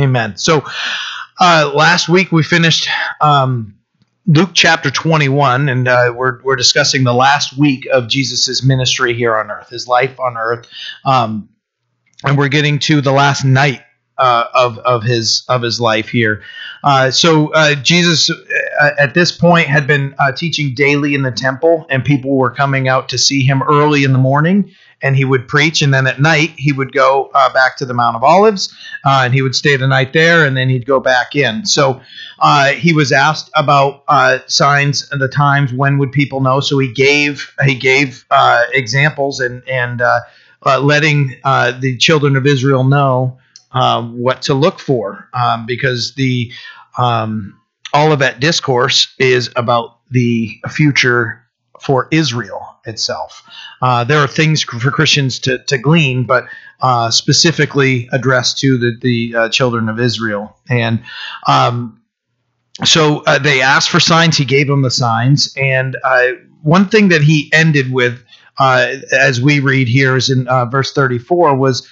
Amen. So uh, last week we finished um, Luke chapter 21, and uh, we're, we're discussing the last week of Jesus' ministry here on earth, his life on earth. Um, and we're getting to the last night uh, of of his of his life here. Uh, so uh, Jesus, uh, at this point, had been teaching daily in the temple, and people were coming out to see him early in the morning, and he would preach, and then at night he would go uh, back to the Mount of Olives, uh, and he would stay the night there, and then he'd go back in. So uh, he was asked about uh, signs and the times when would people know. So he gave he gave examples and and letting the children of Israel know what to look for um, because the um, Olivet discourse is about the future for Israel itself. Uh, there are things for Christians to, to glean, but uh, specifically addressed to the, the uh, children of Israel. And um, so uh, they asked for signs. He gave them the signs. And uh, one thing that he ended with, uh, as we read here, is in verse 34, was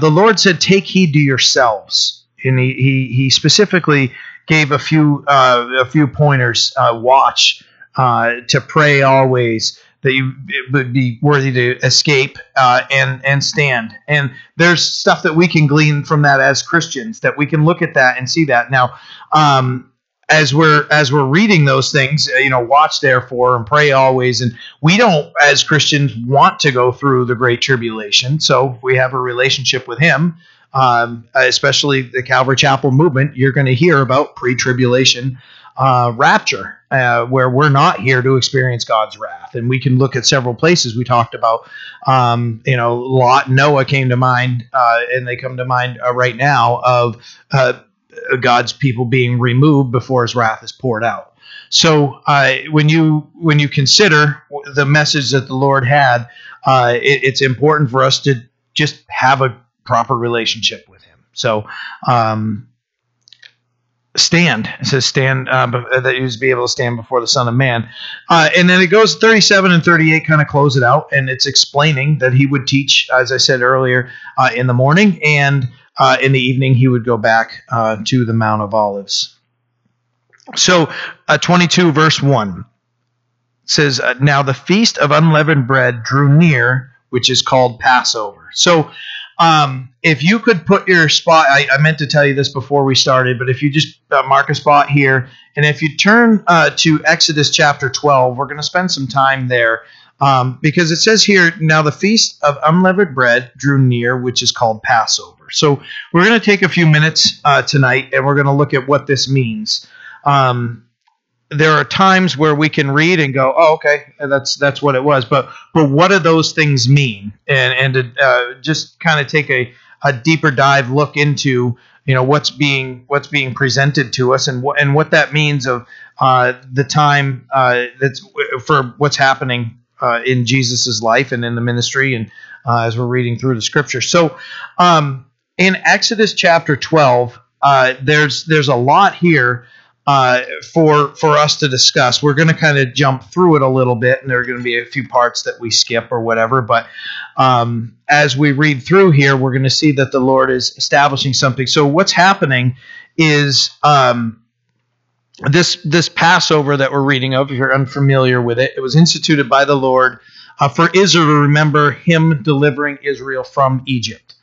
the Lord said, "Take heed to yourselves," and he he, he specifically gave a few a few pointers. Watch uh, to pray always that you would be worthy to escape uh, and and stand. And there's stuff that we can glean from that as Christians that we can look at that and see that now. Um, as we're as we're reading those things uh, you know watch therefore and pray always and we don't as christians want to go through the great tribulation so we have a relationship with him um, especially the calvary chapel movement you're going to hear about pre-tribulation uh, rapture uh, where we're not here to experience god's wrath and we can look at several places we talked about um, you know lot noah came to mind uh, and they come to mind uh, right now of uh, God's people being removed before His wrath is poured out. So uh, when you when you consider the message that the Lord had, uh, it, it's important for us to just have a proper relationship with Him. So um, stand. It says stand uh, that you be able to stand before the Son of Man, uh, and then it goes 37 and 38 kind of close it out, and it's explaining that He would teach, as I said earlier, uh, in the morning and uh, in the evening, he would go back uh, to the Mount of Olives. So, uh, 22, verse 1 says, uh, Now the feast of unleavened bread drew near, which is called Passover. So, um, if you could put your spot, I, I, meant to tell you this before we started, but if you just uh, mark a spot here, and if you turn uh, to Exodus chapter 12, we're going to spend some time there. Um, because it says here, now the feast of unleavened bread drew near, which is called Passover. So we're going to take a few minutes uh, tonight and we're going to look at what this means. Um, there are times where we can read and go, "Oh, okay, that's that's what it was." But but what do those things mean? And and to uh, just kind of take a, a deeper dive look into you know what's being what's being presented to us and what and what that means of uh, the time uh, that's for what's happening uh, in Jesus's life and in the ministry and uh, as we're reading through the scripture. So. Um, in Exodus chapter 12, uh, there's there's a lot here uh, for for us to discuss. We're going to kind of jump through it a little bit, and there are going to be a few parts that we skip or whatever. But um, as we read through here, we're going to see that the Lord is establishing something. So what's happening is um, this this Passover that we're reading of. If you're unfamiliar with it, it was instituted by the Lord uh, for Israel to remember Him delivering Israel from Egypt.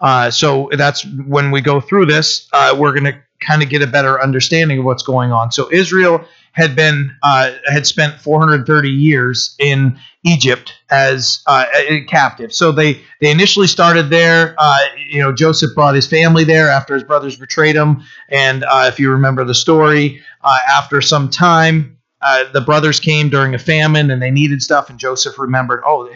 Uh, so that's when we go through this, uh, we're going to kind of get a better understanding of what's going on. So Israel had been uh, had spent 430 years in Egypt as uh, captive. So they they initially started there. Uh, you know, Joseph brought his family there after his brothers betrayed him. And uh, if you remember the story, after some time, uh, the brothers came during a famine and they needed stuff, and Joseph remembered. Oh,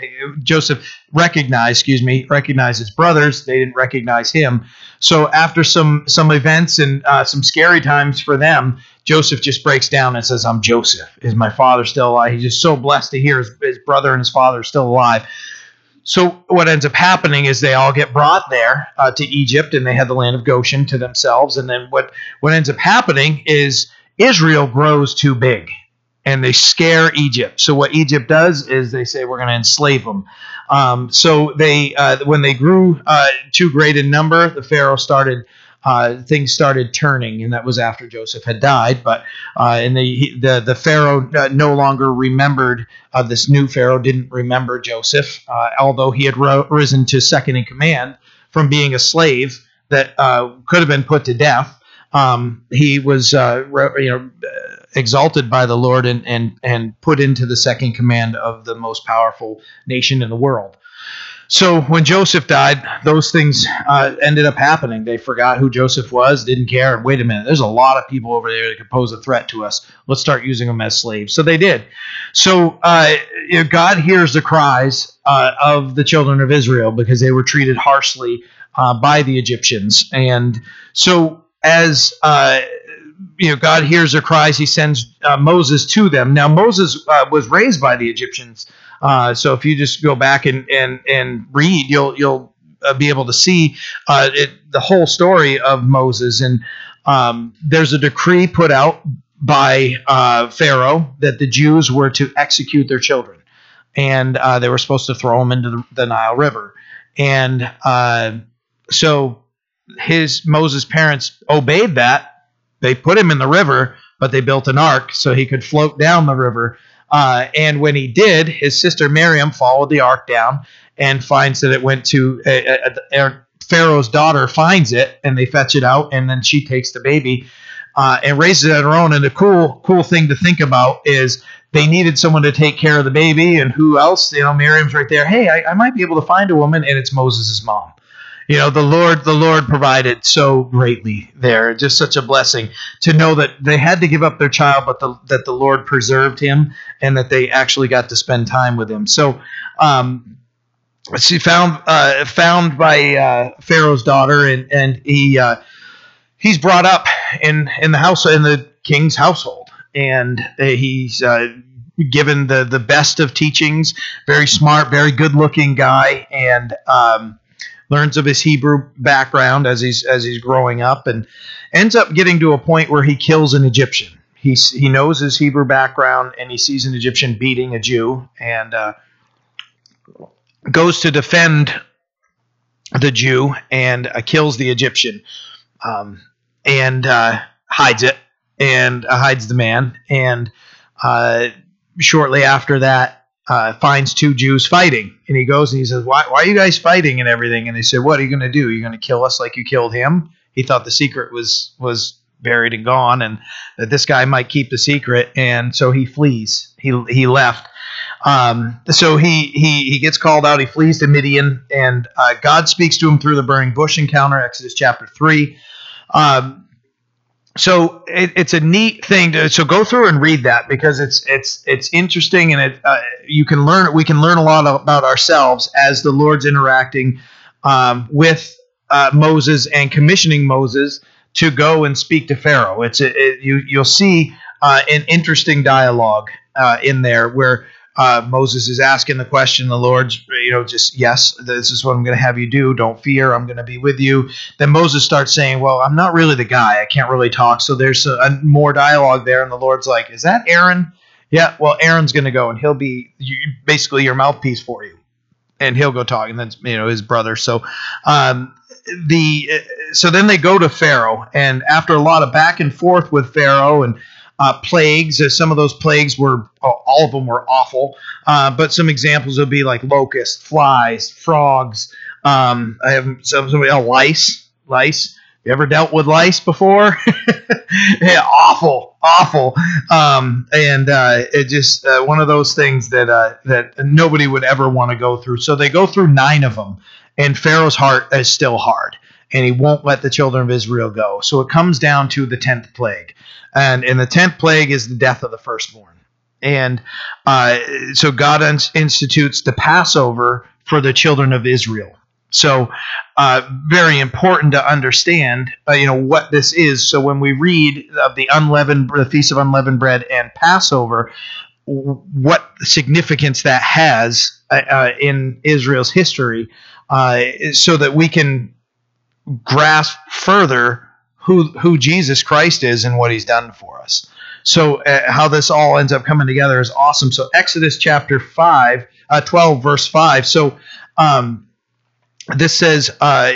Joseph recognized, excuse me, recognized his brothers. They didn't recognize him. So after some some events and uh, some scary times for them, Joseph just breaks down and says, "I'm Joseph. Is my father still alive?" He's just so blessed to hear his, his brother and his father are still alive. So what ends up happening is they all get brought there uh, to Egypt, and they have the land of Goshen to themselves. And then what what ends up happening is Israel grows too big and they scare Egypt. So what Egypt does is they say we're going to enslave them. Um, so they uh, when they grew uh, too great in number, the Pharaoh started uh, things started turning, and that was after Joseph had died. But uh, and the the the Pharaoh uh, no longer remembered uh, this new Pharaoh didn't remember Joseph, uh, although he had ro- risen to second in command from being a slave that uh, could have been put to death. Um, he was you know exalted by the Lord and and and put into the second command of the most powerful nation in the world. So when Joseph died, those things uh, ended up happening. They forgot who Joseph was, didn't care. Wait a minute, there's a lot of people over there that could pose a threat to us. Let's start using them as slaves. So they did. So uh, you know, God hears the cries uh, of the children of Israel because they were treated harshly uh, by the Egyptians, and so as uh, you know, God hears their cries. He sends uh, Moses to them. Now Moses was raised by the Egyptians. Uh, so if you just go back and and and read, you'll you'll uh, be able to see uh, it, the whole story of Moses. And um, there's a decree put out by uh, Pharaoh that the Jews were to execute their children, and uh, they were supposed to throw them into the, the Nile River. And uh, so his Moses' parents obeyed that. They put him in the river, but they built an ark so he could float down the river uh, and when he did, his sister Miriam followed the ark down and finds that it went to uh, Pharaoh's daughter finds it and they fetch it out and then she takes the baby uh, and raises it on her own. And the cool cool thing to think about is they needed someone to take care of the baby and who else? You know, Miriam's right there. Hey, I, I might be able to find a woman and it's Moses' mom you know the lord the lord provided so greatly there. Just such a blessing to know that they had to give up their child but the, that the lord preserved him and that they actually got to spend time with him. So um, she found uh, found by uh, pharaoh's daughter and and he uh, he's brought up in in the house in the king's household. And he's uh, given the the best of teachings. Very smart very good looking guy. And um, learns of his Hebrew background as he's as he's growing up, and ends up getting to a point where he kills an Egyptian. He he knows his Hebrew background, and he sees an Egyptian beating a Jew, and uh, goes to defend the Jew and uh, kills the Egyptian, um, and uh, hides it, and uh, hides the man, and uh, shortly after that uh, finds two Jews fighting, and he goes and he says, "Why, why are you guys fighting and everything?" And they said, "What are you going to do? Are you going to kill us like you killed him?" He thought the secret was was buried and gone, and that this guy might keep the secret, and so he flees. He he left. Um, so he he he gets called out. He flees to Midian, and uh, God speaks to him through the burning bush encounter, Exodus chapter three. Um, so it, it's a neat thing to so go through and read that because it's it's it's interesting and it uh, you can learn we can learn a lot about ourselves as the Lord's interacting um, with uh, Moses and commissioning Moses to go and speak to Pharaoh. It's it, you you'll see uh, an interesting dialogue uh, in there where uh, Moses is asking the question. The Lord's, you know, just yes, this is what I'm going to have you do. Don't fear. I'm going to be with you. Then Moses starts saying, "Well, I'm not really the guy. I can't really talk." So there's a, a more dialogue there, and the Lord's like, "Is that Aaron?" Yeah. Well, Aaron's going to go, and he'll be you, basically your mouthpiece for you, and he'll go talk, and then you know his brother. So, um, the so then they go to Pharaoh, and after a lot of back and forth with Pharaoh and uh, plagues. Uh, some of those plagues were, all of them were awful, uh, but some examples would be like locusts, flies, frogs. Um, I have some, somebody, oh, lice, lice. You ever dealt with lice before? yeah, awful, awful. Um, and uh, it just uh, one of those things that uh, that nobody would ever want to go through. So they go through nine of them, and Pharaoh's heart is still hard, and he won't let the children of Israel go. So it comes down to the tenth plague, and in the tenth plague is the death of the firstborn. And uh, so God institutes the Passover for the children of Israel. So, uh, very important to understand, uh, you know, what this is. So, when we read of the unleavened, the feast of unleavened bread and Passover, what significance that has uh, uh in Israel's history, uh, so that we can grasp further who who Jesus Christ is and what He's done for us. So uh, how this all ends up coming together is awesome. So Exodus chapter five, uh, twelve, verse five. So um, this says. Uh,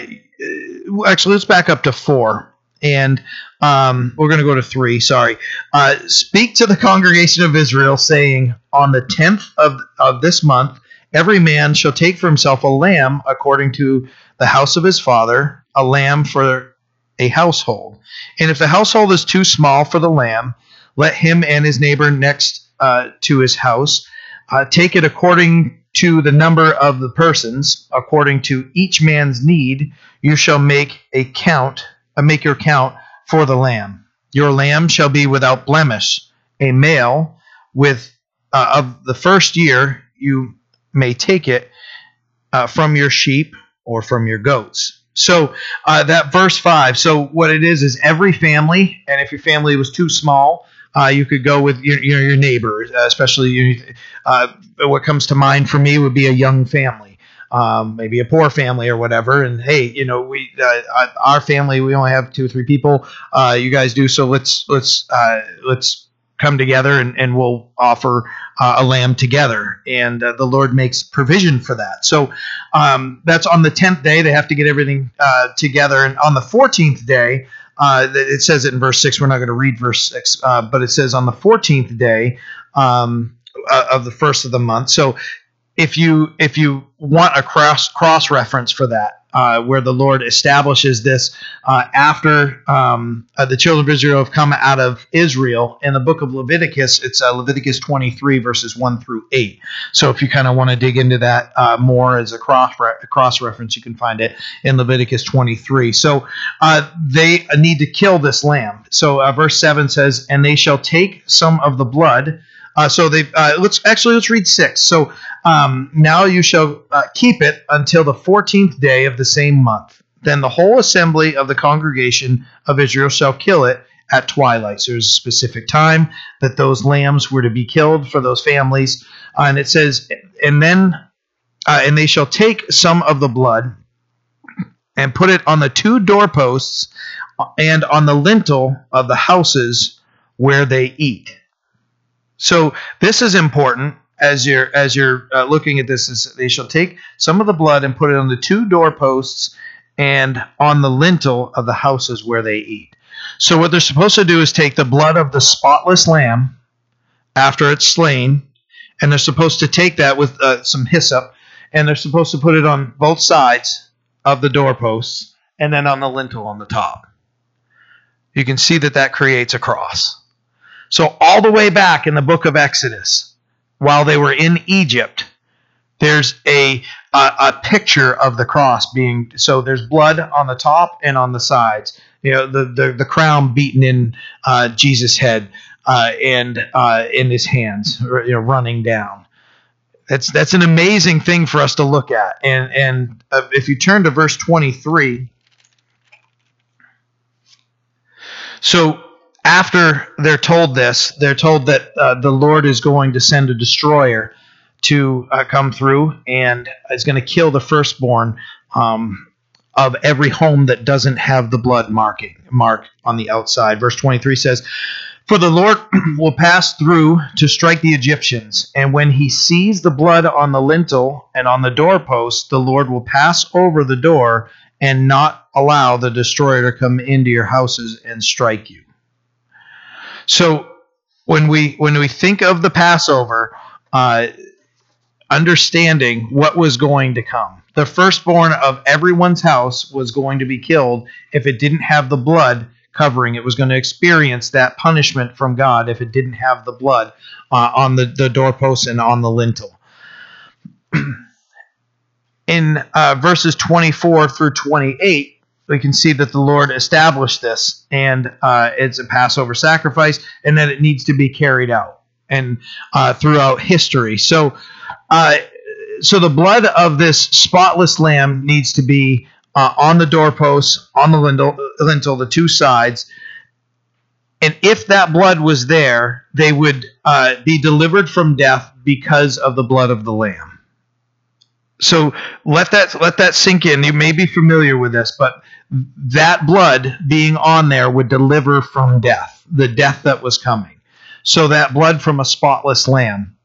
actually, let's back up to four. And um, we're going to go to three, sorry. Uh, Speak to the congregation of Israel, saying, On the 10th of, of this month, every man shall take for himself a lamb according to the house of his father, a lamb for a household. And if the household is too small for the lamb, let him and his neighbor next uh, to his house uh, take it according to the number of the persons, according to each man's need. You shall make a count, uh, make your count for the lamb. Your lamb shall be without blemish, a male with uh, of the first year. You may take it uh, from your sheep or from your goats. So uh, that verse five. So what it is is every family, and if your family was too small, uh, you could go with your your, your neighbors, uh, especially you, uh, what comes to mind for me would be a young family, um, maybe a poor family or whatever. And hey, you know, we uh, our family we only have two or three people. Uh, you guys do so. Let's let's let's come together and, and we'll offer uh, a lamb together. And uh, the Lord makes provision for that. So um, that's on the 10th day. They have to get everything uh, together. And on the 14th day, uh, it says it in verse 6. We're not going to read verse 6, uh, but it says on the 14th day um, uh, of the first of the month. So if you if you want a cross cross reference for that, uh, where the Lord establishes this uh, after um, uh, the children of Israel have come out of Israel. In the book of Leviticus, it's uh, Leviticus 23, verses 1 through 8. So if you kind of want to dig into that uh, more as a cross, re- cross reference, you can find it in Leviticus 23. So uh, they need to kill this lamb. So verse 7 says, And they shall take some of the blood. So they let's actually let's read six. So um, now you shall uh, keep it until the fourteenth day of the same month. Then the whole assembly of the congregation of Israel shall kill it at twilight. So there's a specific time that those lambs were to be killed for those families. Uh, and it says, and then, uh, and they shall take some of the blood and put it on the two doorposts and on the lintel of the houses where they eat. So this is important as you're as you're uh, looking at this is they shall take some of the blood and put it on the two doorposts and on the lintel of the houses where they eat. So what they're supposed to do is take the blood of the spotless lamb after it's slain, and they're supposed to take that with uh, some hyssop, and they're supposed to put it on both sides of the doorposts and then on the lintel on the top. You can see that that creates a cross. So all the way back in the book of Exodus, while they were in Egypt, there's a, a, a picture of the cross being so there's blood on the top and on the sides. You know the the, the crown beaten in uh, Jesus' head uh, and uh, in his hands, you know, running down. That's that's an amazing thing for us to look at. And and uh, if you turn to verse 23, so after they're told this, they're told that uh, the Lord is going to send a destroyer to uh, come through and is going to kill the firstborn um, of every home that doesn't have the blood marking mark on the outside. Verse 23 says, "For the Lord will pass through to strike the Egyptians, and when he sees the blood on the lintel and on the doorpost, the Lord will pass over the door and not allow the destroyer to come into your houses and strike you." So when we when we think of the Passover, uh, understanding what was going to come, the firstborn of everyone's house was going to be killed if it didn't have the blood covering. It was going to experience that punishment from God if it didn't have the blood uh, on the, the doorpost and on the lintel. In uh, verses 24 through 28, we can see that the Lord established this, and uh, it's a Passover sacrifice, and that it needs to be carried out and uh, throughout history. So, uh, so the blood of this spotless lamb needs to be uh, on the doorposts, on the lintel, lintel, the two sides. And if that blood was there, they would uh, be delivered from death because of the blood of the lamb so let that let that sink in. You may be familiar with this, but that blood being on there would deliver from death, the death that was coming. So that blood from a spotless lamb.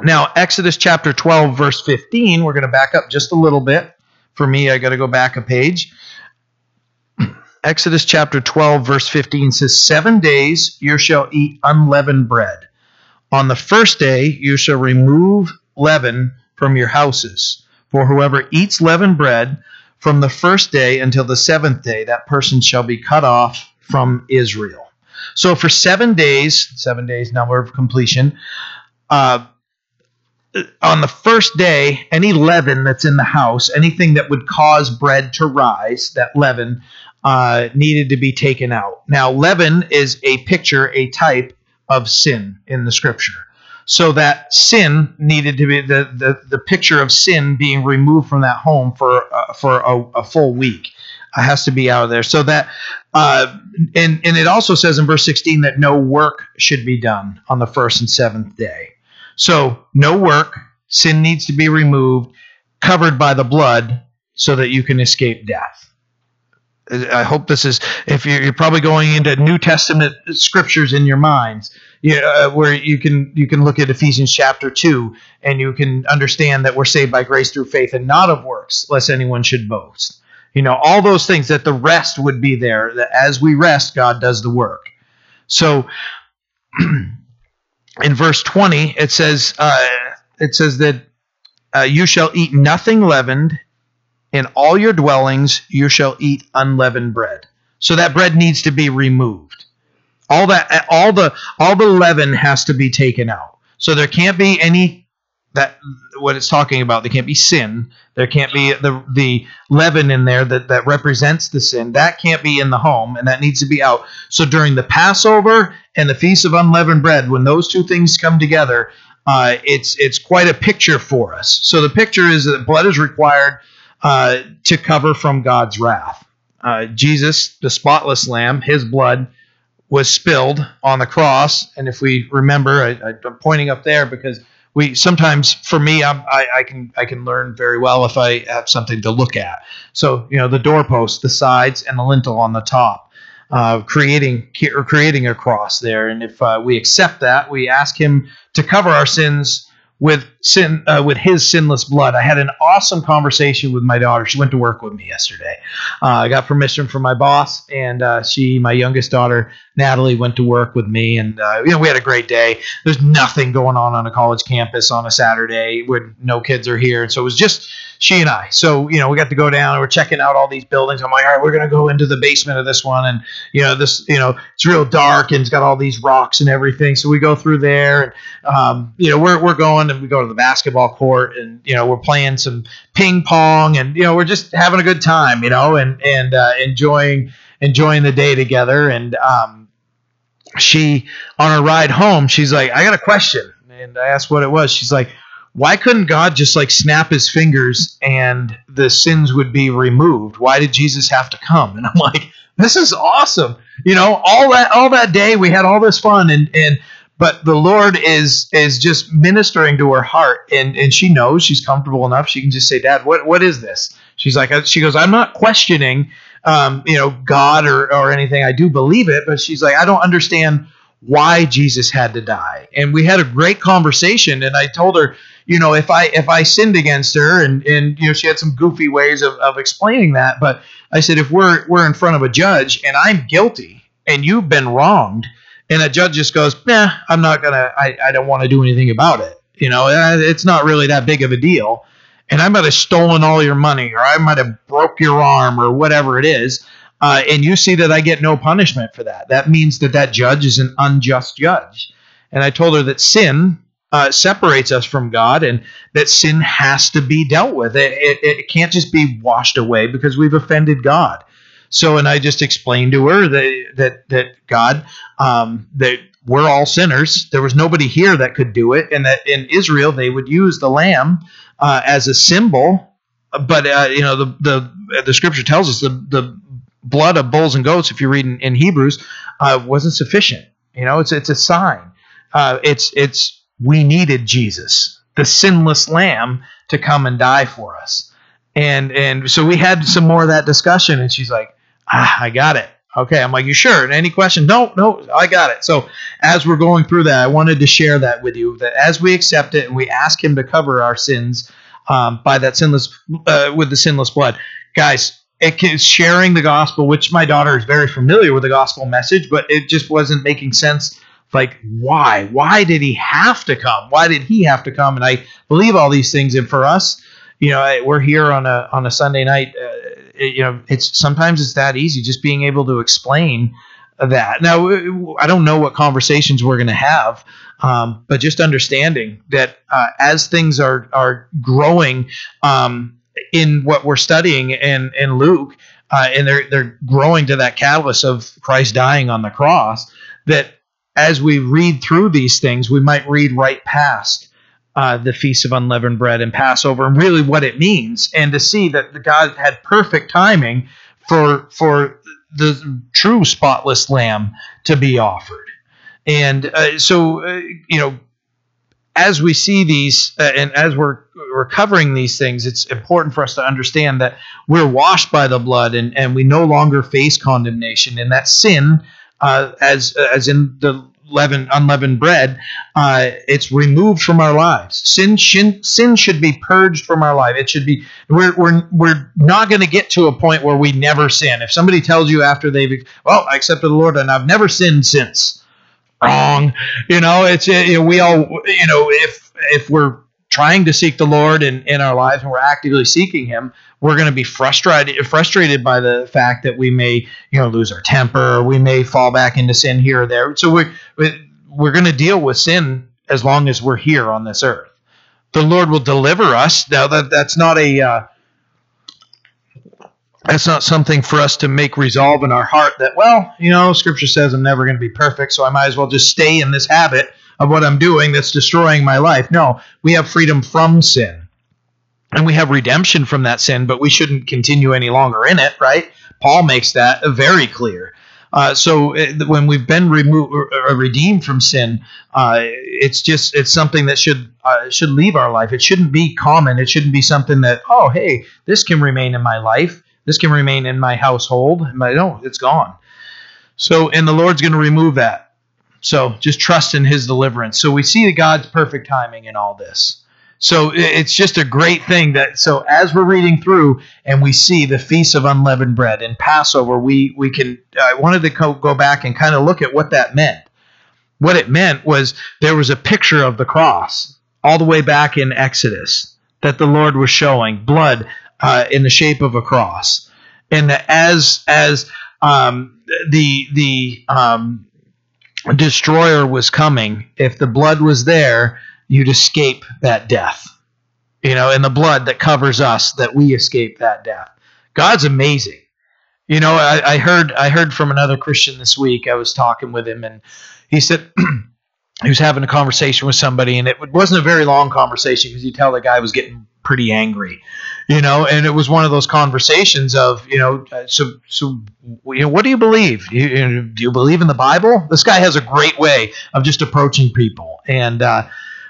Now, Exodus chapter 12, verse 15, we're going to back up just a little bit. For me, I got to go back a page. Exodus chapter 12, verse 15 says, Seven days you shall eat unleavened bread. On the first day you shall remove leaven from your houses. For whoever eats leavened bread from the first day until the seventh day, that person shall be cut off from Israel. So for seven days, seven days number of completion, uh, on the first day, any leaven that's in the house, anything that would cause bread to rise, that leaven uh, needed to be taken out. Now, leaven is a picture, a type of sin in the scripture. So that sin needed to be the, the, the picture of sin being removed from that home for uh, for a, a, full week uh, has to be out of there. So that uh, and and it also says in verse 16 that no work should be done on the first and seventh day. So no work, sin needs to be removed, covered by the blood, so that you can escape death. I hope this is if you're, you're probably going into New Testament scriptures in your minds, you, uh, where you can you can look at Ephesians chapter two and you can understand that we're saved by grace through faith and not of works, lest anyone should boast. You know all those things that the rest would be there. That as we rest, God does the work. So in verse twenty, it says uh, it says that uh, you shall eat nothing leavened in all your dwellings you shall eat unleavened bread. So that bread needs to be removed. All that all the all the leaven has to be taken out. So there can't be any that what it's talking about. There can't be sin. There can't be the the leaven in there that, that represents the sin. That can't be in the home, and that needs to be out. So during the Passover and the Feast of Unleavened Bread, when those two things come together, uh, it's it's quite a picture for us. So the picture is that blood is required uh, to cover from God's wrath. Uh, Jesus, the spotless lamb, his blood was spilled on the cross. And if we remember, I, am pointing up there because we sometimes, for me, I, I can I can learn very well if I have something to look at. So you know, the doorpost, the sides, and the lintel on the top. Uh, creating or creating a cross there, and if uh, we accept that, we ask Him to cover our sins with sin uh, with his sinless blood. I had an awesome conversation with my daughter. She went to work with me yesterday. Uh, I got permission from my boss, and uh, she, my youngest daughter, Natalie, went to work with me, and uh, you know we had a great day. There's nothing going on on a college campus on a Saturday when no kids are here, and so it was just she and I. So, you know, we got to go down and we're checking out all these buildings. I'm like, all right, we're going to go into the basement of this one. And, you know, this, you know, it's real dark and it's got all these rocks and everything. So we go through there and, um, you know, we're, we're going and we go to the basketball court and, you know, we're playing some ping pong and, you know, we're just having a good time, you know, and, and, uh, enjoying, enjoying the day together. And, um, she, on her ride home, she's like, I got a question. And I asked what it was. She's like, why couldn't God just like snap his fingers and the sins would be removed? Why did Jesus have to come? And I'm like, this is awesome. You know, all that all that day we had all this fun and and but the Lord is is just ministering to her heart and and she knows she's comfortable enough she can just say, "Dad, what what is this?" She's like she goes, "I'm not questioning um, you know, God or or anything. I do believe it, but she's like, I don't understand why Jesus had to die. And we had a great conversation and I told her, you know, if I if I sinned against her and and you know she had some goofy ways of, of explaining that, but I said if we're we're in front of a judge and I'm guilty and you've been wronged and a judge just goes, "Nah, I'm not gonna I, I don't want to do anything about it." You know, uh, it's not really that big of a deal. And I might have stolen all your money or I might have broke your arm or whatever it is. Uh, and you see that I get no punishment for that. That means that that judge is an unjust judge. And I told her that sin uh, separates us from God and that sin has to be dealt with. It, it, it, can't just be washed away because we've offended God. So, and I just explained to her that that that God, um, that we're all sinners. There was nobody here that could do it, and that in Israel they would use the lamb uh, as a symbol. But uh, you know, the the the scripture tells us the the blood of bulls and goats, if you read in, in Hebrews, uh, wasn't sufficient. You know, it's it's a sign. Uh, it's it's we needed Jesus, the sinless lamb, to come and die for us. And and so we had some more of that discussion, and she's like, ah, I got it. Okay, I'm like, you sure? Any question? No, no, I got it. So as we're going through that, I wanted to share that with you. That as we accept it and we ask Him to cover our sins um, by that sinless, uh, with the sinless blood, guys, it is sharing the gospel, which my daughter is very familiar with the gospel message, but it just wasn't making sense. Like, why? Why did he have to come? Why did he have to come? And I believe all these things. And for us, you know, we're here on a on a Sunday night. You know, it's sometimes it's that easy, just being able to explain that. Now, I don't know what conversations we're going to have, um, but just understanding that uh, as things are are growing um, in what we're studying in in Luke, uh, and they're they're growing to that catalyst of Christ dying on the cross, that as we read through these things, we might read right past uh, the Feast of Unleavened Bread and Passover, and really what it means, and to see that God had perfect timing for for the true spotless lamb to be offered. And uh, so, uh, you know, as we see these uh, and as we're, we're covering these things, it's important for us to understand that we're washed by the blood and, and we no longer face condemnation. And that sin, uh, as, as in the leaven, unleavened bread, uh, it's removed from our lives. Sin, sin, sin should be purged from our life. It should be. We're we're we're not going to get to a point where we never sin. If somebody tells you after they've, well, I accepted the Lord and I've never sinned since, wrong. You know, it's know, we all you know if if we're trying to seek the Lord in, in our lives and we're actively seeking Him, we're going to be frustrated frustrated by the fact that we may you know lose our temper, or we may fall back into sin here or there. So we're we're going to deal with sin as long as we're here on this earth. The Lord will deliver us. Now that that's not a uh, that's not something for us to make resolve in our heart that well you know Scripture says I'm never going to be perfect, so I might as well just stay in this habit of what I'm doing that's destroying my life. No, we have freedom from sin. And we have redemption from that sin, but we shouldn't continue any longer in it, right? Paul makes that very clear. Uh, so it, when we've been removed or redeemed from sin, uh, it's just it's something that should uh, should leave our life. It shouldn't be common. It shouldn't be something that oh hey this can remain in my life. This can remain in my household. But no, it's gone. So and the Lord's going to remove that. So just trust in his deliverance. So we see God's perfect timing in all this. So it's just a great thing that so as we're reading through and we see the feast of unleavened bread and Passover, we we can I wanted to go, go back and kind of look at what that meant. What it meant was there was a picture of the cross all the way back in Exodus that the Lord was showing blood uh, in the shape of a cross, and as as um, the the um, destroyer was coming, if the blood was there, you'd escape that death. You know, and the blood that covers us, that we escape that death. God's amazing. You know, I, I heard I heard from another Christian this week. I was talking with him, and he said he was having a conversation with somebody, and it wasn't a very long conversation because you tell the guy was getting pretty angry, you know. And it was one of those conversations of, you know, uh, so so you know, what do you believe? You, you do you believe in the Bible? This guy has a great way of just approaching people, and uh,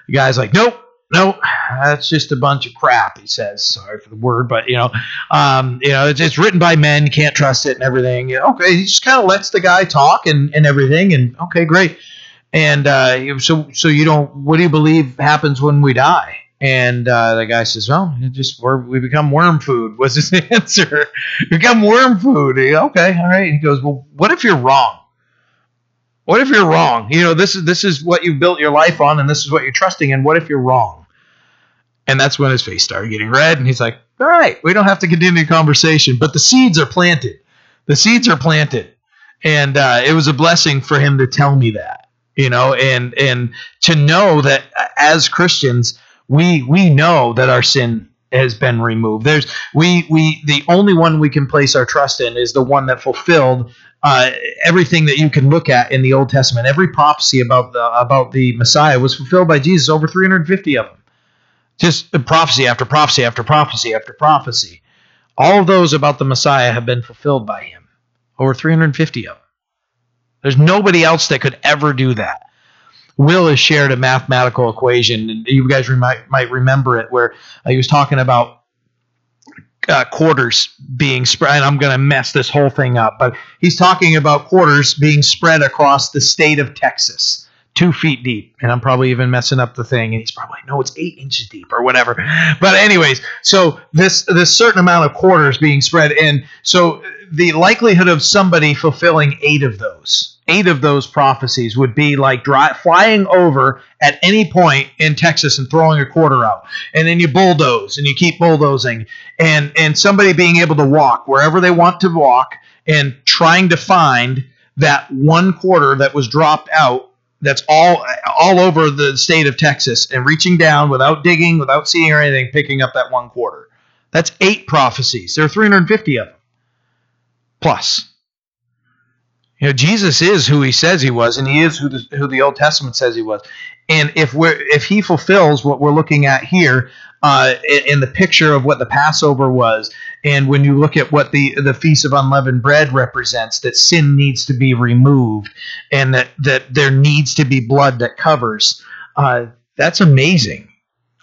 the guy's like, nope. Nope, that's just a bunch of crap. He says, "Sorry for the word, but you know, um, you know, it's, it's written by men. Can't trust it and everything." You know, okay, he just kind of lets the guy talk and, and everything, and okay, great. And uh, so, so you don't. What do you believe happens when we die? And uh, the guy says, "Well, just we become worm food." Was his answer? become worm food. Okay, all right. He goes, "Well, what if you're wrong? What if you're wrong? You know, this is this is what you built your life on, and this is what you're trusting in. What if you're wrong?" And that's when his face started getting red, and he's like, "All right, we don't have to continue the conversation, but the seeds are planted. The seeds are planted." And uh, it was a blessing for him to tell me that, you know, and and to know that as Christians we we know that our sin has been removed. There's we we the only one we can place our trust in is the one that fulfilled uh, everything that you can look at in the Old Testament. Every prophecy about the about the Messiah was fulfilled by Jesus. Over 350 of them. Just prophecy after prophecy after prophecy after prophecy. All of those about the Messiah have been fulfilled by him. Over 350 of them. There's nobody else that could ever do that. Will has shared a mathematical equation, and you guys might, might remember it, where uh, he was talking about uh, quarters being spread. And I'm going to mess this whole thing up, but he's talking about quarters being spread across the state of Texas. two feet deep. And I'm probably even messing up the thing. And he's probably no, it's eight inches deep or whatever. But anyways, so this this certain amount of quarters being spread, and so the likelihood of somebody fulfilling eight of those, eight of those prophecies would be like dry, flying over at any point in Texas and throwing a quarter out, and then you bulldoze and you keep bulldozing, and and somebody being able to walk wherever they want to walk and trying to find that one quarter that was dropped out that's all all over the state of Texas and reaching down without digging, without seeing or anything, picking up that one quarter. That's eight prophecies. There are 350 of them. Plus. You know, Jesus is who he says he was, and he is who the, who the Old Testament says he was. And if we're if he fulfills what we're looking at here, uh, in the picture of what the Passover was, and when you look at what the the Feast of Unleavened Bread represents, that sin needs to be removed, and that that there needs to be blood that covers. Uh, that's amazing.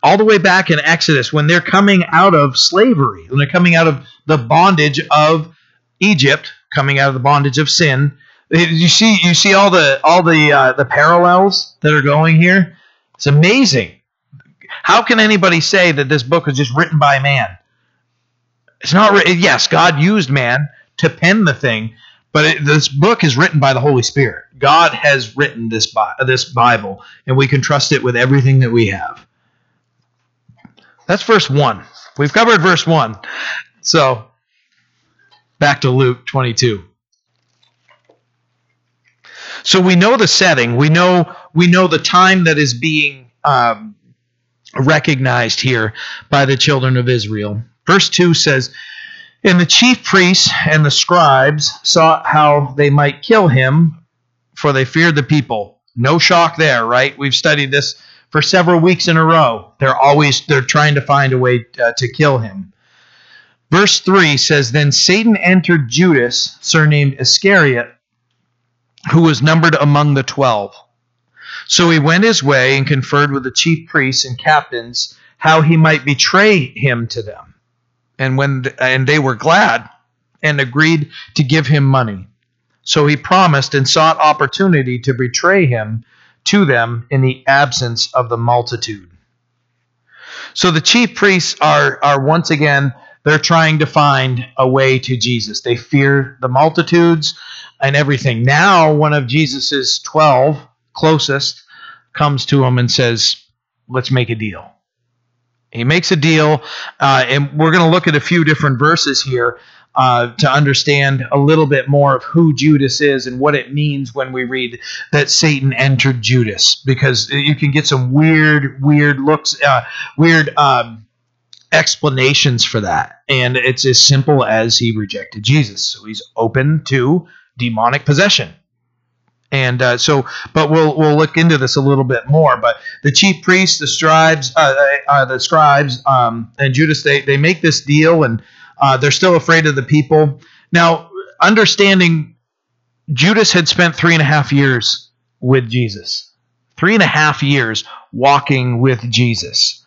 All the way back in Exodus, when they're coming out of slavery, when they're coming out of the bondage of Egypt, coming out of the bondage of sin, you see you see all the all the uh, the parallels that are going here. It's amazing how can anybody say that this book is just written by man? It's not. Yes, God used man to pen the thing, but it, this book is written by the Holy Spirit. God has written this this Bible, and we can trust it with everything that we have. That's verse one. We've covered verse one. So back to Luke 22. So we know the setting. We know we know the time that is being um, recognized here by the children of Israel. Verse 2 says, And the chief priests and the scribes sought how they might kill him, for they feared the people. No shock there, right? We've studied this for several weeks in a row. They're always they're trying to find a way uh, to kill him. Verse 3 says then Satan entered Judas, surnamed Iscariot, who was numbered among the 12. So he went his way and conferred with the chief priests and captains how he might betray him to them. And when and they were glad and agreed to give him money. So he promised and sought opportunity to betray him to them in the absence of the multitude. So the chief priests are are once again they're trying to find a way to Jesus. They fear the multitudes and everything. Now one of Jesus's 12 closest comes to him and says, Let's make a deal. He makes a deal, uh, and we're going to look at a few different verses here uh, to understand a little bit more of who Judas is and what it means when we read that Satan entered Judas, because you can get some weird, weird looks, uh, weird um, explanations for that. And it's as simple as he rejected Jesus. So he's open to demonic possession. And uh, so, but we'll we'll look into this a little bit more. But the chief priests, the scribes, uh, uh, uh, the scribes, um, and Judas, they they make this deal, and uh, they're still afraid of the people. Now, understanding Judas had spent three and a half years with Jesus, three and a half years walking with Jesus.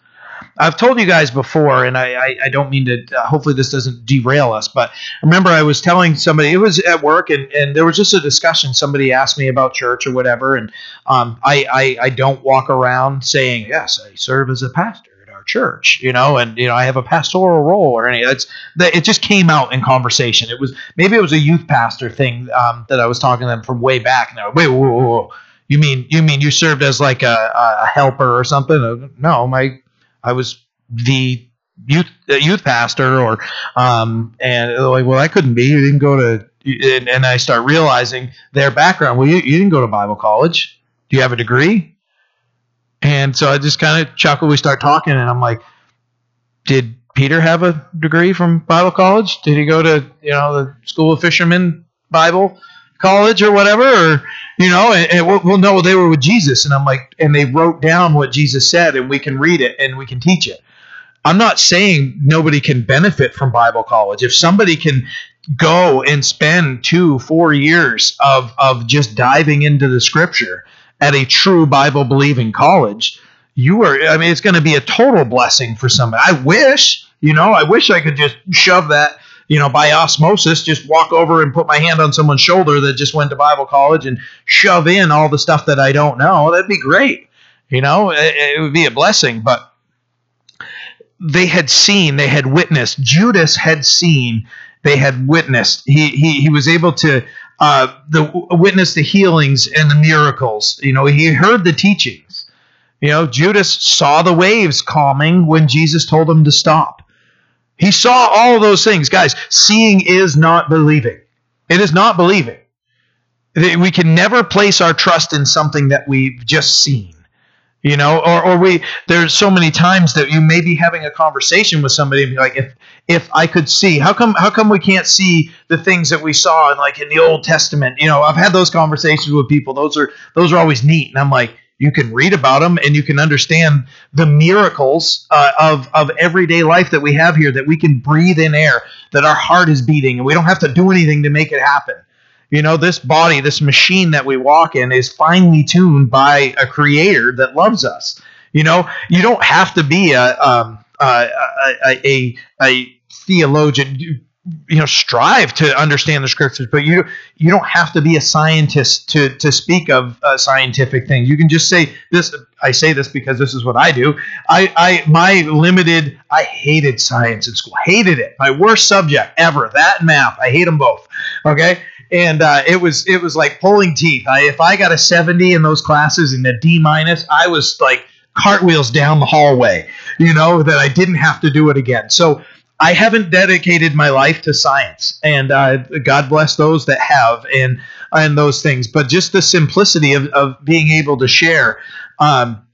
I've told you guys before, and I, I, I don't mean to, uh, hopefully, this doesn't derail us, but remember, I was telling somebody, it was at work, and, and there was just a discussion. Somebody asked me about church or whatever, and um, I, I, I don't walk around saying, Yes, I serve as a pastor at our church, you know, and, you know, I have a pastoral role or any. That's that. It just came out in conversation. It was maybe it was a youth pastor thing um, that I was talking to them from way back. Now, wait, whoa, whoa, whoa. You mean you mean you served as like a, a helper or something? No, my I was the youth uh, youth pastor or um and like well I couldn't be. You didn't go to and, and I start realizing their background. Well you, you didn't go to Bible college. Do you have a degree? And so I just kind of chuckle we start talking and I'm like did Peter have a degree from Bible college? Did he go to you know the school of fishermen Bible college or whatever or you know, and, and well, no, they were with Jesus, and I'm like, and they wrote down what Jesus said, and we can read it and we can teach it. I'm not saying nobody can benefit from Bible college. If somebody can go and spend two, four years of of just diving into the Scripture at a true Bible believing college, you are. I mean, it's going to be a total blessing for somebody. I wish, you know, I wish I could just shove that you know, by osmosis, just walk over and put my hand on someone's shoulder that just went to Bible college and shove in all the stuff that I don't know. That'd be great. You know, it, it would be a blessing. But they had seen, they had witnessed. Judas had seen, they had witnessed. He he, he was able to uh, the witness the healings and the miracles. You know, he heard the teachings. You know, Judas saw the waves calming when Jesus told him to stop. He saw all those things. Guys, seeing is not believing. It is not believing. We can never place our trust in something that we've just seen you know or, or we there's so many times that you may be having a conversation with somebody and be like if if i could see how come how come we can't see the things that we saw in like in the old testament you know i've had those conversations with people those are those are always neat and i'm like you can read about them and you can understand the miracles uh, of of everyday life that we have here that we can breathe in air that our heart is beating and we don't have to do anything to make it happen you know, this body, this machine that we walk in is finely tuned by a creator that loves us. You know, you don't have to be a um, a, a, a, a theologian you know strive to understand the scriptures but you you don't have to be a scientist to to speak of uh, scientific things. You can just say this i say this because this is what i do. I i my limited i hated science in school. Hated it. My worst subject ever. That and math. I hate them both. Okay? And uh, it was it was like pulling teeth. I, if I got a 70 in those classes and a D minus, I was like cartwheels down the hallway, you know, that I didn't have to do it again. So I haven't dedicated my life to science, and uh, God bless those that have, and and those things. But just the simplicity of, of being able to share. Um,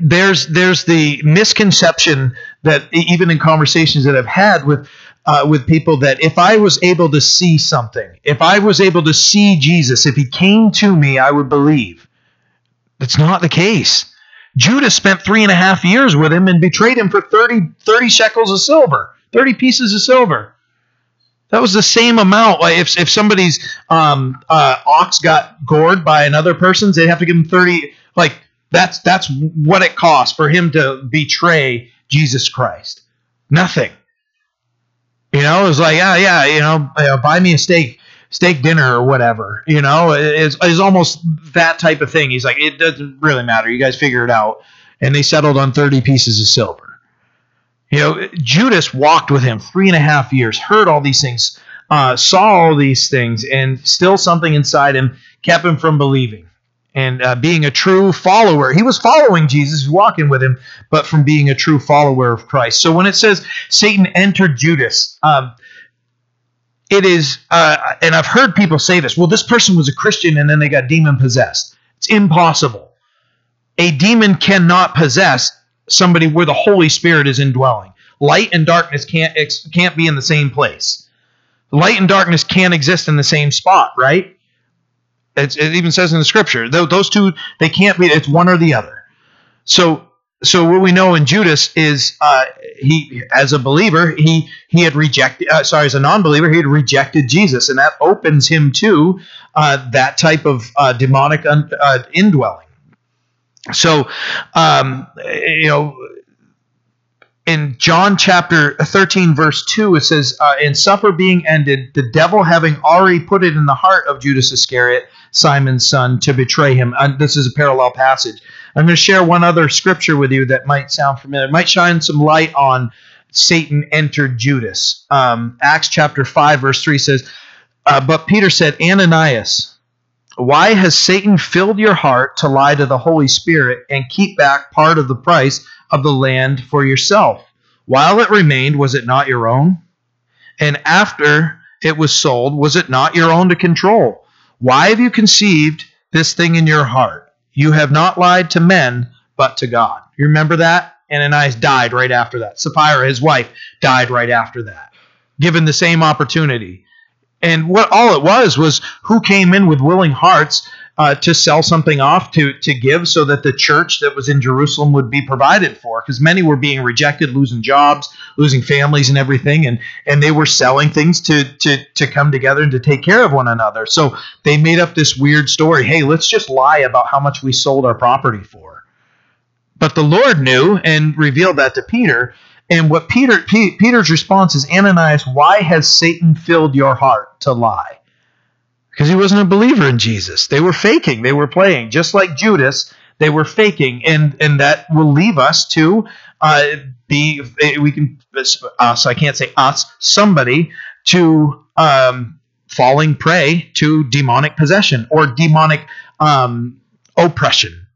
there's there's the misconception that even in conversations that I've had with uh, with people that if I was able to see something, if I was able to see Jesus, if he came to me, I would believe. That's not the case. Judas spent three and a half years with him and betrayed him for 30, 30 shekels of silver, 30 pieces of silver. That was the same amount. If, if somebody's um, uh, ox got gored by another person's, they'd have to give him 30. Like, that's, that's what it cost for him to betray Jesus Christ. Nothing. You know, it was like, yeah, yeah, you know, buy me a steak, steak dinner or whatever. You know, it's, it's almost that type of thing. He's like, it doesn't really matter. You guys figure it out. And they settled on 30 pieces of silver. You know, Judas walked with him three and a half years, heard all these things, uh, saw all these things, and still something inside him kept him from believing and uh, being a true follower. He was following Jesus, walking with him, but from being a true follower of Christ. So when it says Satan entered Judas, um, it is, uh, and I've heard people say this well, this person was a Christian and then they got demon possessed. It's impossible. A demon cannot possess somebody where the Holy Spirit is indwelling. Light and darkness can't can't be in the same place. Light and darkness can't exist in the same spot, right? It's, it even says in the scripture those two they can't be. It's one or the other. So so what we know in Judas is uh, he as a believer he he had rejected uh, sorry as a non-believer he had rejected Jesus and that opens him to uh, that type of uh, demonic un, uh, indwelling. So um, you know in John chapter 13, verse 2, it says, uh, In supper being ended, the devil having already put it in the heart of Judas Iscariot, Simon's son, to betray him. And this is a parallel passage. I'm going to share one other scripture with you that might sound familiar. It might shine some light on Satan entered Judas. Um, Acts chapter 5, verse 3 says, uh, But Peter said, Ananias, why has Satan filled your heart to lie to the Holy Spirit and keep back part of the price of the land for yourself? While it remained, was it not your own? And after it was sold, was it not your own to control? Why have you conceived this thing in your heart? You have not lied to men, but to God. You remember that? Ananias died right after that. Sapphira, his wife, died right after that, given the same opportunity. And what all it was was who came in with willing hearts uh, to sell something off to to give so that the church that was in Jerusalem would be provided for. Because many were being rejected losing jobs losing families and everything and and they were selling things to to to come together and to take care of one another. So they made up this weird story hey let's just lie about how much we sold our property for. But the Lord knew and revealed that to Peter And what Peter P, Peter's response is, Ananias, why has Satan filled your heart to lie? Because he wasn't a believer in Jesus. They were faking. They were playing, just like Judas. They were faking, and and that will leave us to uh, be we can us. I can't say us. Somebody to um, falling prey to demonic possession or demonic um, oppression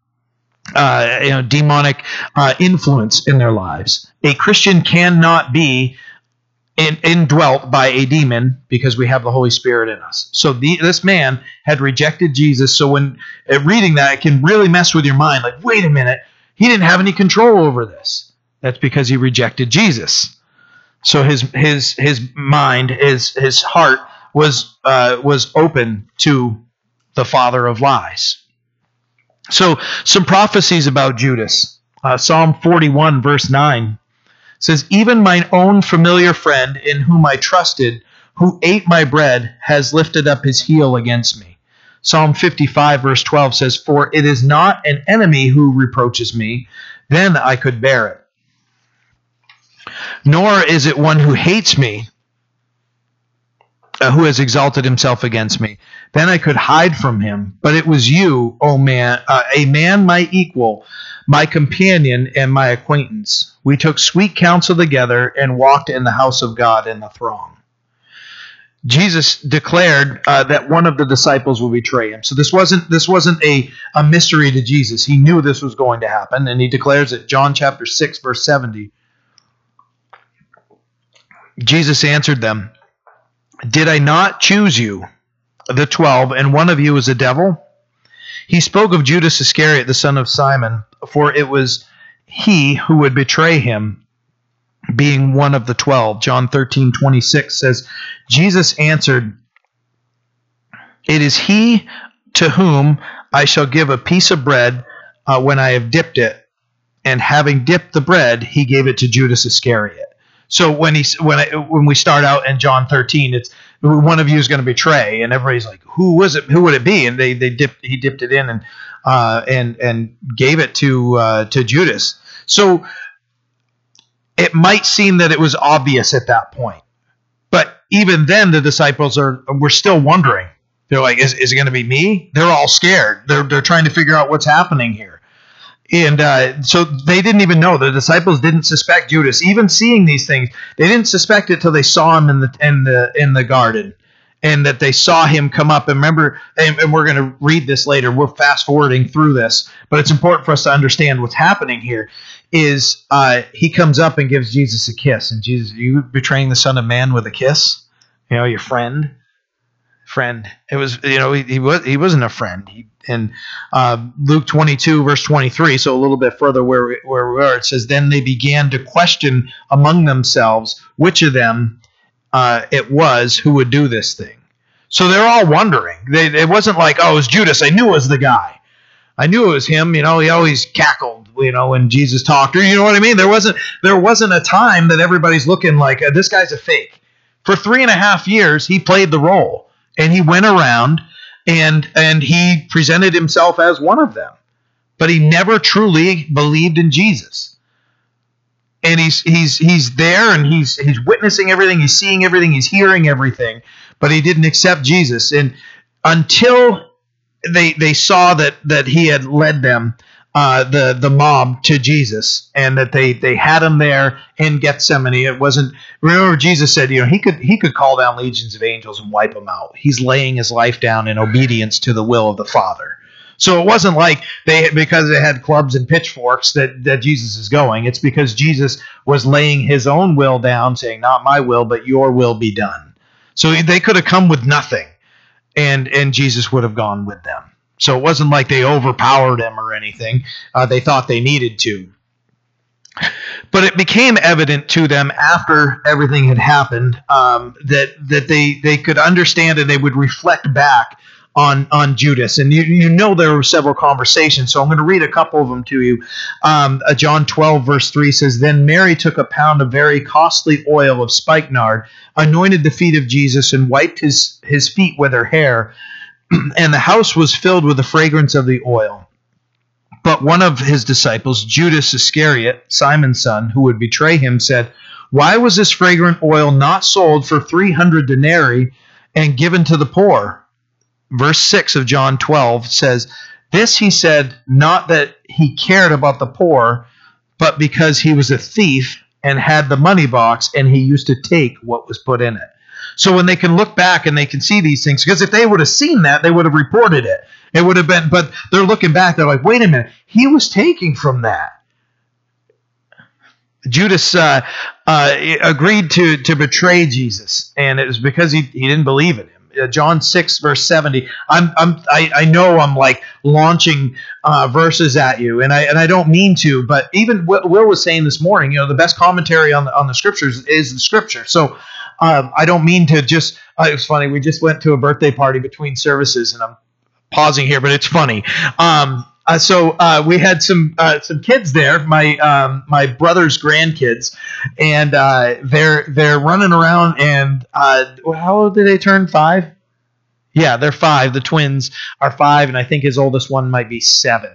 uh, you know, demonic uh, influence in their lives. A Christian cannot be in, indwelt by a demon because we have the Holy Spirit in us. So the, this man had rejected Jesus. So when uh, reading that, it can really mess with your mind. Like, wait a minute, he didn't have any control over this. That's because he rejected Jesus. So his his his mind, his his heart was uh, was open to the father of lies. So, some prophecies about Judas. Uh, Psalm 41, verse 9 says, Even mine own familiar friend in whom I trusted, who ate my bread, has lifted up his heel against me. Psalm 55, verse 12 says, For it is not an enemy who reproaches me, then I could bear it. Nor is it one who hates me, uh, who has exalted himself against me. Then I could hide from him. But it was you, O man, uh, a man my equal, my companion, and my acquaintance. We took sweet counsel together and walked in the house of God in the throng. Jesus declared uh, that one of the disciples will betray him. So this wasn't this wasn't a, a mystery to Jesus. He knew this was going to happen, and he declares it. John chapter six, verse seventy. Jesus answered them. Did I not choose you, the twelve, and one of you is a devil? He spoke of Judas Iscariot, the son of Simon, for it was he who would betray him, being one of the twelve. John thirteen twenty six says, Jesus answered, It is he to whom I shall give a piece of bread uh, when I have dipped it. And having dipped the bread, he gave it to Judas Iscariot. So when he when I, when we start out in John 13, it's one of you is going to betray, and everybody's like, "Who was it? Who would it be?" And they they dipped he dipped it in and uh, and and gave it to uh, to Judas. So it might seem that it was obvious at that point, but even then, the disciples are were still wondering. They're like, "Is, is it going to be me?" They're all scared. They're they're trying to figure out what's happening here and uh, so they didn't even know. The disciples didn't suspect Judas. Even seeing these things they didn't suspect it till they saw him in the in the in the garden and that they saw him come up. And remember and, and we're going to read this later. We're fast forwarding through this but it's important for us to understand what's happening here is uh, he comes up and gives Jesus a kiss. And Jesus you betraying the son of man with a kiss? You know your friend. Friend. It was you know he, he was he wasn't a friend. He, and uh, Luke 22 verse 23, so a little bit further where we, where we are, it says then they began to question among themselves which of them uh, it was who would do this thing. So they're all wondering. They, it wasn't like oh it was Judas. I knew it was the guy. I knew it was him. You know he always cackled. You know when Jesus talked, or you know what I mean. There wasn't there wasn't a time that everybody's looking like uh, this guy's a fake. For three and a half years, he played the role and he went around and and he presented himself as one of them. But he never truly believed in Jesus. And he's he's he's there and he's he's witnessing everything. He's seeing everything. He's hearing everything. But he didn't accept Jesus. And until they they saw that that he had led them uh, the the mob to Jesus, and that they they had him there in Gethsemane. It wasn't. Remember, Jesus said, you know, he could he could call down legions of angels and wipe them out. He's laying his life down in obedience to the will of the Father. So it wasn't like they because they had clubs and pitchforks that that Jesus is going. It's because Jesus was laying his own will down, saying, "Not my will, but your will be done." So they could have come with nothing, and and Jesus would have gone with them. So it wasn't like they overpowered him or anything. Uh, they thought they needed to. But it became evident to them after everything had happened um, that that they they could understand and they would reflect back on on Judas. And you, you know there were several conversations, so I'm going to read a couple of them to you. Um, uh, John 12 verse 3 says, "Then Mary took a pound of very costly oil of spikenard, anointed the feet of Jesus, and wiped his his feet with her hair." and the house was filled with the fragrance of the oil. But one of his disciples, Judas Iscariot, Simon's son, who would betray him, said, Why was this fragrant oil not sold for 300 denarii and given to the poor? Verse 6 of John 12 says, This he said, not that he cared about the poor, but because he was a thief and had the money box and he used to take what was put in it. So when they can look back and they can see these things, because if they would have seen that, they would have reported it. It would have been, but they're looking back, they're like, wait a minute, he was taking from that. Judas uh, uh, agreed to, to betray Jesus, and it was because he, he didn't believe in him. Uh, John 6, verse 70. I'm, I'm, I, I know I'm like launching uh, verses at you, and I, and I don't mean to, but even what Will was saying this morning, you know, the best commentary on the, on the scriptures is the scripture. So um, I don't mean to just, uh, it was funny. We just went to a birthday party between services, and I'm pausing here, but it's funny. Um, uh, so uh, we had some uh, some kids there, my um, my brother's grandkids, and uh, they're they're running around. And uh, how old did they turn? Five. Yeah, they're five. The twins are five, and I think his oldest one might be seven.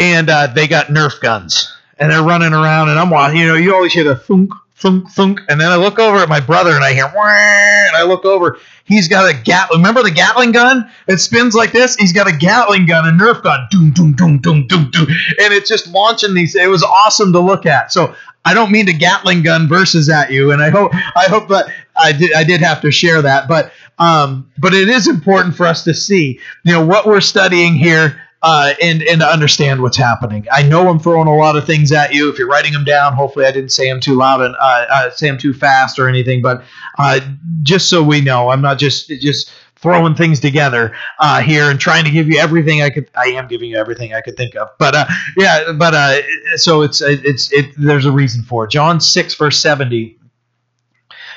And uh, they got Nerf guns, and they're running around. And I'm watching. You know, you always hear the thunk thunk thunk, and then I look over at my brother, and I hear and I look over, He's got a Gatling. Remember the Gatling gun? It spins like this. He's got a Gatling gun, a Nerf gun, doom, doom, doom, doom, doom, doom, and it's just launching these. It was awesome to look at. So I don't mean to Gatling gun verses at you, and I hope I hope that I did I did have to share that, but um, but it is important for us to see, you know, what we're studying here uh, and and to understand what's happening. I know I'm throwing a lot of things at you. If you're writing them down, hopefully I didn't say them too loud and uh, uh, say them too fast or anything. But uh, just so we know, I'm not just just throwing things together uh, here and trying to give you everything I could. I am giving you everything I could think of. But uh, yeah, but so it's it's it. There's a reason for it. John six verse seventy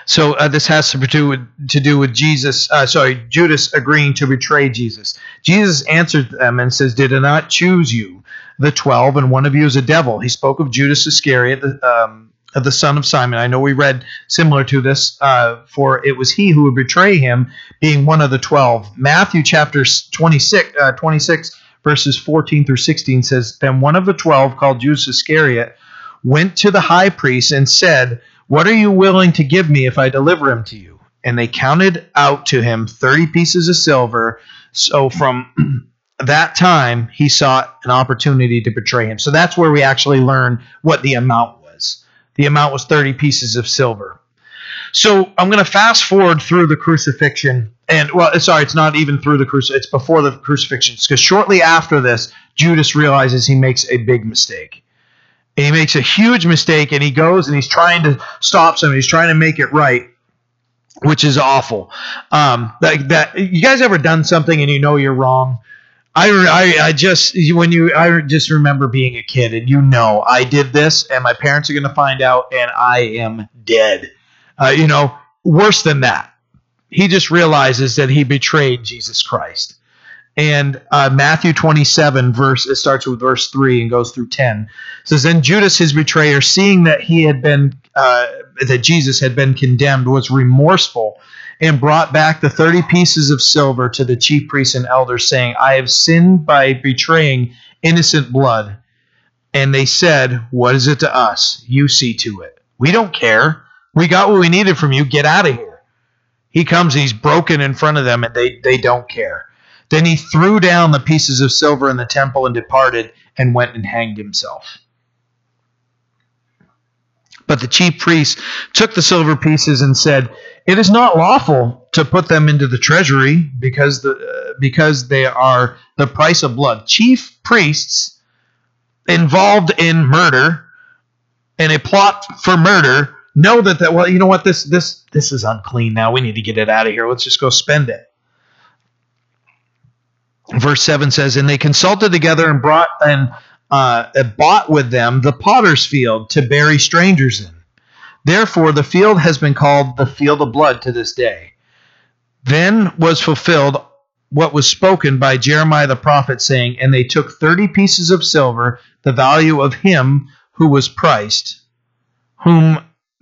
so uh, this has to do with to do with Jesus. Uh, sorry, Judas agreeing to betray Jesus. Jesus answered them and says, "Did I not choose you, the twelve, and one of you is a devil?" He spoke of Judas Iscariot, the, um, the son of Simon. I know we read similar to this, uh, for it was he who would betray him, being one of the twelve. Matthew chapter 26, uh, 26 verses 14 through 16 says, "Then one of the twelve, called Judas Iscariot, went to the high priest and said." What are you willing to give me if I deliver him to you? And they counted out to him 30 pieces of silver. So from that time, he sought an opportunity to betray him. So that's where we actually learn what the amount was. The amount was 30 pieces of silver. So I'm going to fast forward through the crucifixion. And, well, sorry, it's not even through the crucifixion, it's before the crucifixion. Because shortly after this, Judas realizes he makes a big mistake and he makes a huge mistake and he goes and he's trying to stop something he's trying to make it right which is awful um, like that you guys ever done something and you know you're wrong I, I, I just when you I just remember being a kid and you know I did this and my parents are gonna find out and I am dead. Uh, you know worse than that. He just realizes that he betrayed Jesus Christ. And uh, Matthew 27, verse it starts with verse 3 and goes through 10. It says, Then Judas, his betrayer, seeing that he had been uh, that Jesus had been condemned, was remorseful and brought back the 30 pieces of silver to the chief priests and elders, saying, I have sinned by betraying innocent blood. And they said, What is it to us? You see to it. We don't care. We got what we needed from you. Get out of here. He comes, he's broken in front of them, and they, they don't care. Then he threw down the pieces of silver in the temple and departed and went and hanged himself. But the chief priests took the silver pieces and said, "It is not lawful to put them into the treasury because the uh, because they are the price of blood." Chief priests involved in murder and a plot for murder know that that well, you know what this this this is unclean now. We need to get it out of here. Let's just go spend it verse 7 says and they consulted together and brought and uh, bought with them the potter's field to bury strangers in. Therefore the field has been called the field of blood to this day. Then was fulfilled what was spoken by jeremiah the prophet saying and they took 30 pieces of silver the value of him who was priced whom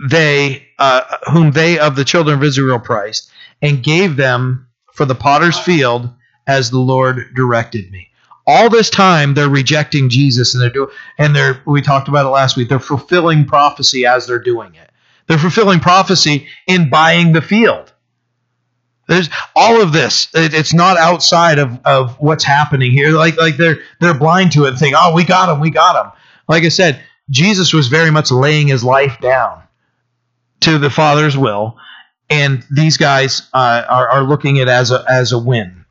they uh, whom they of the children of israel priced and gave them for the potter's field as the Lord directed me. All this time they're rejecting Jesus and they're doing and they're we talked about it last week. They're fulfilling prophecy as they're doing it. They're fulfilling prophecy in buying the field. There's all of this. It, it's not outside of, of what's happening here. Like like they're they're blind to it and think, oh, we got him, we got him. Like I said, Jesus was very much laying his life down to the Father's will, and these guys uh, are, are looking at it as a as a win.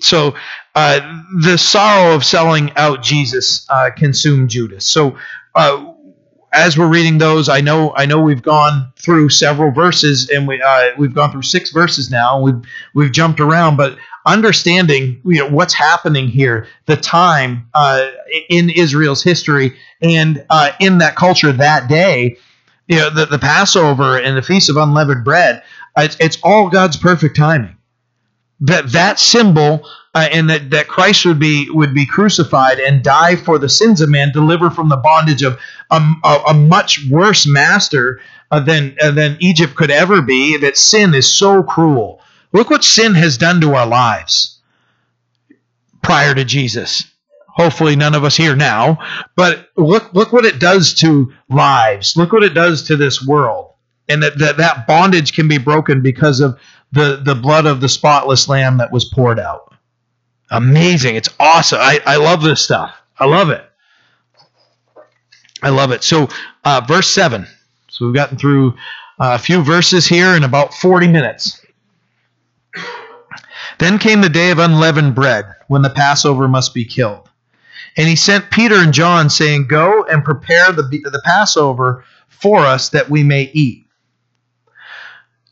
So uh, the sorrow of selling out Jesus uh, consumed Judas. So uh, as we're reading those, I know I know we've gone through several verses, and we uh, we've gone through six verses now. We've we've jumped around, but understanding you know what's happening here, the time uh, in Israel's history, and uh, in that culture that day, you know the, the Passover and the Feast of Unleavened Bread, it's, it's all God's perfect timing. That that symbol uh, and that, that Christ would be would be crucified and die for the sins of man, deliver from the bondage of a, a, a much worse master uh, than uh, than Egypt could ever be. That sin is so cruel. Look what sin has done to our lives prior to Jesus. Hopefully, none of us here now, but look look what it does to lives. Look what it does to this world, and that that, that bondage can be broken because of the the blood of the spotless lamb that was poured out amazing. It's awesome. I, I love this stuff. I love it. I love it. So, uh, verse 7. So, we've gotten through uh, a few verses here in about 40 minutes. Then came the day of unleavened bread, when the Passover must be killed. And he sent Peter and John, saying, Go and prepare the, the Passover for us that we may eat.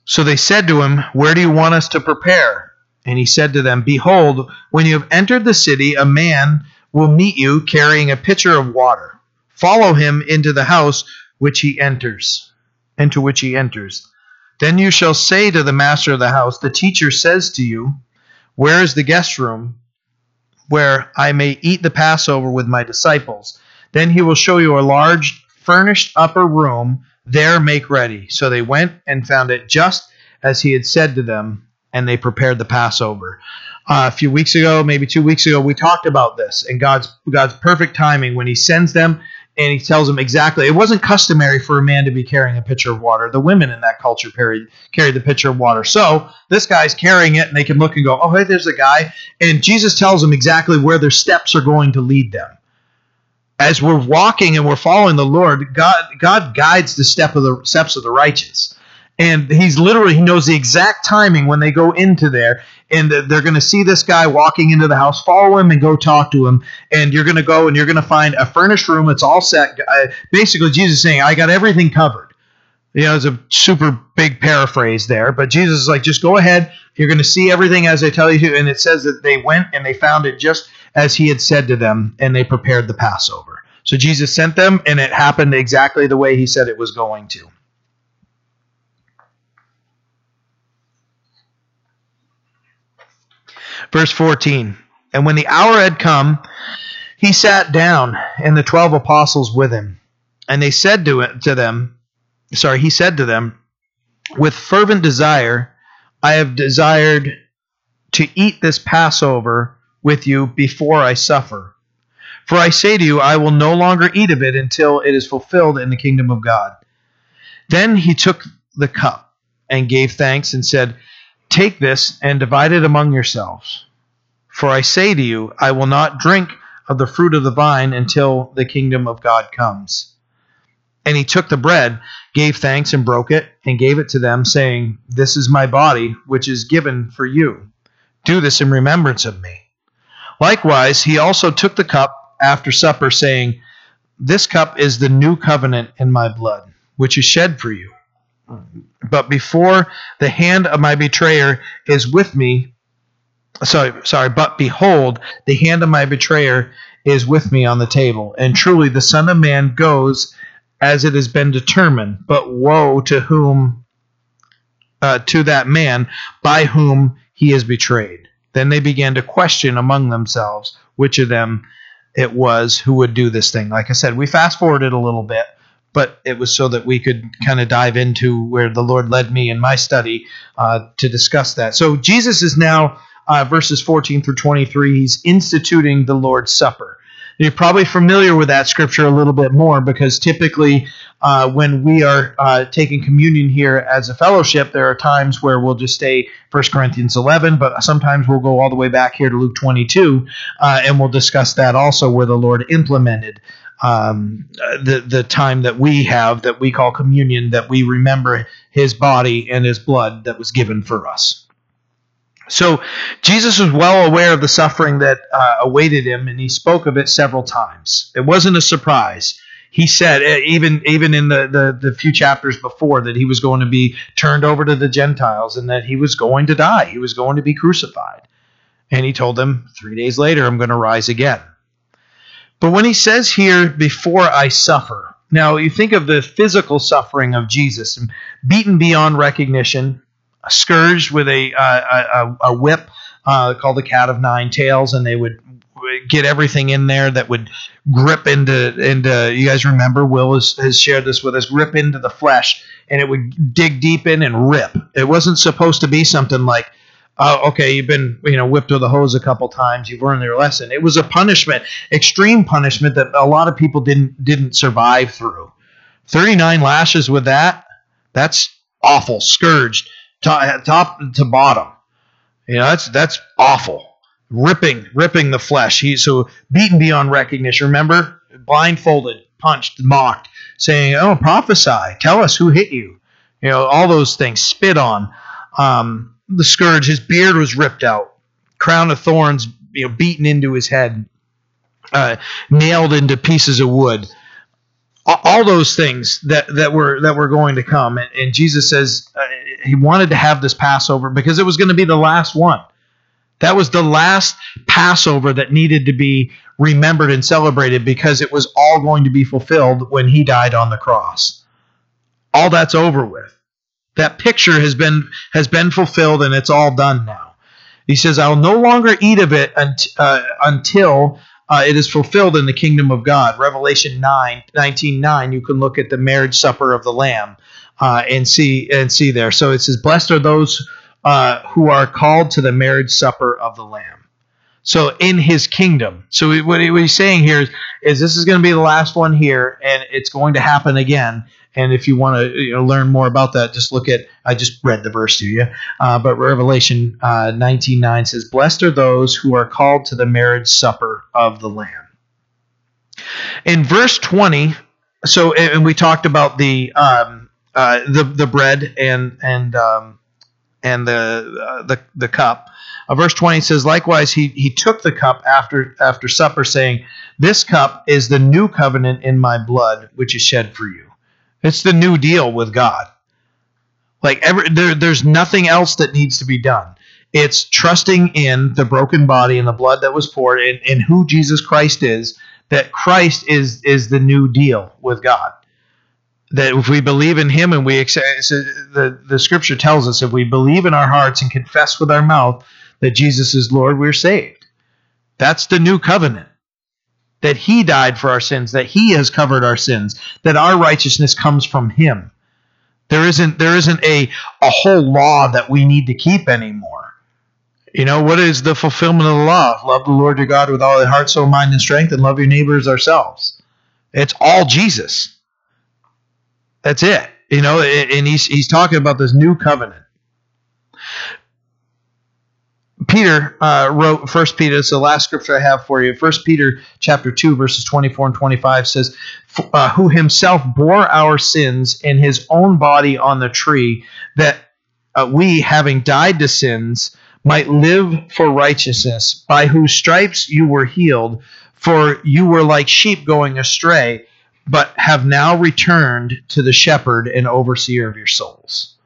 So they said to him, Where do you want us to prepare? And he said to them, Behold, when you have entered the city, a man will meet you carrying a pitcher of water. Follow him into the house which he enters, into which he enters. Then you shall say to the master of the house, The teacher says to you, Where is the guest room where I may eat the Passover with my disciples? Then he will show you a large furnished upper room. There make ready. So they went and found it just as he had said to them and they prepared the Passover. Uh, a few weeks ago, maybe two weeks ago, we talked about this and God's God's perfect timing when He sends them and He tells them exactly. It wasn't customary for a man to be carrying a pitcher of water. The women in that culture carried carried the pitcher of water. So this guy's carrying it, and they can look and go, "Oh, hey, there's a guy." And Jesus tells them exactly where their steps are going to lead them. As we're walking and we're following the Lord, God God guides the step of the steps of the righteous. And he's literally he knows the exact timing when they go into there and they're going to see this guy walking into the house follow him and go talk to him. And you're going to go and you're going to find a furnished room. It's all set. Uh, basically jesus saying i got everything covered. You know it's a super big paraphrase there but jesus is like just go ahead. You're going to see everything as i tell you to. And it says that they went and they found it just as he had said to them and they prepared the passover so jesus sent them and it happened exactly the way he said it was going to Verse 14 And when the hour had come, he sat down, and the twelve apostles with him. And they said to, it, to them, sorry, he said to them, With fervent desire, I have desired to eat this Passover with you before I suffer. For I say to you, I will no longer eat of it until it is fulfilled in the kingdom of God. Then he took the cup and gave thanks and said, Take this and divide it among yourselves. For I say to you, I will not drink of the fruit of the vine until the kingdom of God comes. And he took the bread, gave thanks, and broke it, and gave it to them, saying, This is my body, which is given for you. Do this in remembrance of me. Likewise, he also took the cup after supper, saying, This cup is the new covenant in my blood, which is shed for you. But before the hand of my betrayer is with me, sorry, sorry, but behold, the hand of my betrayer is with me on the table. And truly the Son of Man goes as it has been determined. But woe to whom, uh, to that man by whom he is betrayed. Then they began to question among themselves which of them it was who would do this thing. Like I said, we fast forwarded a little bit but it was so that we could kind of dive into where the Lord led me in my study uh, to discuss that. So Jesus is now uh, verses 14 through 23, he's instituting the Lord's Supper. You're probably familiar with that scripture a little bit more because typically, uh, when we are uh, taking communion here as a fellowship, there are times where we'll just stay 1 Corinthians 11, but sometimes we'll go all the way back here to Luke 22, uh, and we'll discuss that also where the Lord implemented um, the the time that we have that we call communion, that we remember His body and His blood that was given for us. So Jesus was well aware of the suffering that uh, awaited him, and he spoke of it several times. It wasn't a surprise. He said, even even in the, the, the few chapters before, that he was going to be turned over to the Gentiles and that he was going to die. He was going to be crucified. And he told them, three days later, I'm going to rise again. But when he says here, before I suffer, now you think of the physical suffering of Jesus, beaten beyond recognition, scourged with a, a, a, whip uh, called the cat of nine tails, and they would get everything in there that would grip into into. You guys remember Will has, has shared this with us. Grip into the flesh, and it would dig deep in and rip. It wasn't supposed to be something like. Uh, okay, you've been you know whipped with a hose a couple times. You've learned your lesson. It was a punishment, extreme punishment that a lot of people didn't didn't survive through. Thirty nine lashes with that. That's awful. Scourged top, top to bottom. You know, that's that's awful. Ripping, ripping the flesh. He's so beaten beyond recognition. Remember, blindfolded, punched, mocked, saying, "Oh, prophesy, tell us who hit you." You know, all those things. Spit on. Um, the scourge. His beard was ripped out. Crown of thorns, you know, beaten into his head. Uh, nailed into pieces of wood all those things that, that were that were going to come. And, and jesus says uh, he wanted to have this passover because it was going to be the last one. That was the last passover that needed to be remembered and celebrated because it was all going to be fulfilled when he died on the cross. All that's over with. That picture has been has been fulfilled and it's all done now. He says i'll no longer eat of it uh, until uh, it is fulfilled in the kingdom of God. Revelation 9, 19, 9, you can look at the marriage supper of the Lamb uh, and see and see there. So it says, Blessed are those uh, who are called to the marriage supper of the Lamb. So in his kingdom. So what he's saying here is, is this is going to be the last one here, and it's going to happen again. And if you want to you know, learn more about that, just look at, I just read the verse to you, uh, but Revelation uh, 19 9 says, Blessed are those who are called to the marriage supper of the Lamb. In verse 20, so, and we talked about the, um, uh, the, the bread and, and, um, and the, uh, the, the cup. Uh, verse 20 says, Likewise, he, he took the cup after, after supper, saying, This cup is the new covenant in my blood, which is shed for you. It's the new deal with God. Like every, there, there's nothing else that needs to be done. It's trusting in the broken body and the blood that was poured and, and who Jesus Christ is, that Christ is is the new deal with God. That if we believe in him and we accept the, the scripture tells us if we believe in our hearts and confess with our mouth that Jesus is Lord, we're saved. That's the new covenant that he died for our sins, that he has covered our sins, that our righteousness comes from him. There isn't there isn't a a whole law that we need to keep anymore. You know, what is the fulfillment of the law? Love the Lord your God with all your heart, soul, mind, and strength, and love your neighbors ourselves. It's all Jesus. That's it. You know, and he's he's talking about this new covenant. Peter uh, wrote First Peter. It's the last scripture I have for you. First Peter chapter two verses twenty four and twenty five says, uh, "Who himself bore our sins in his own body on the tree, that uh, we, having died to sins, might live for righteousness. By whose stripes you were healed. For you were like sheep going astray, but have now returned to the shepherd and overseer of your souls."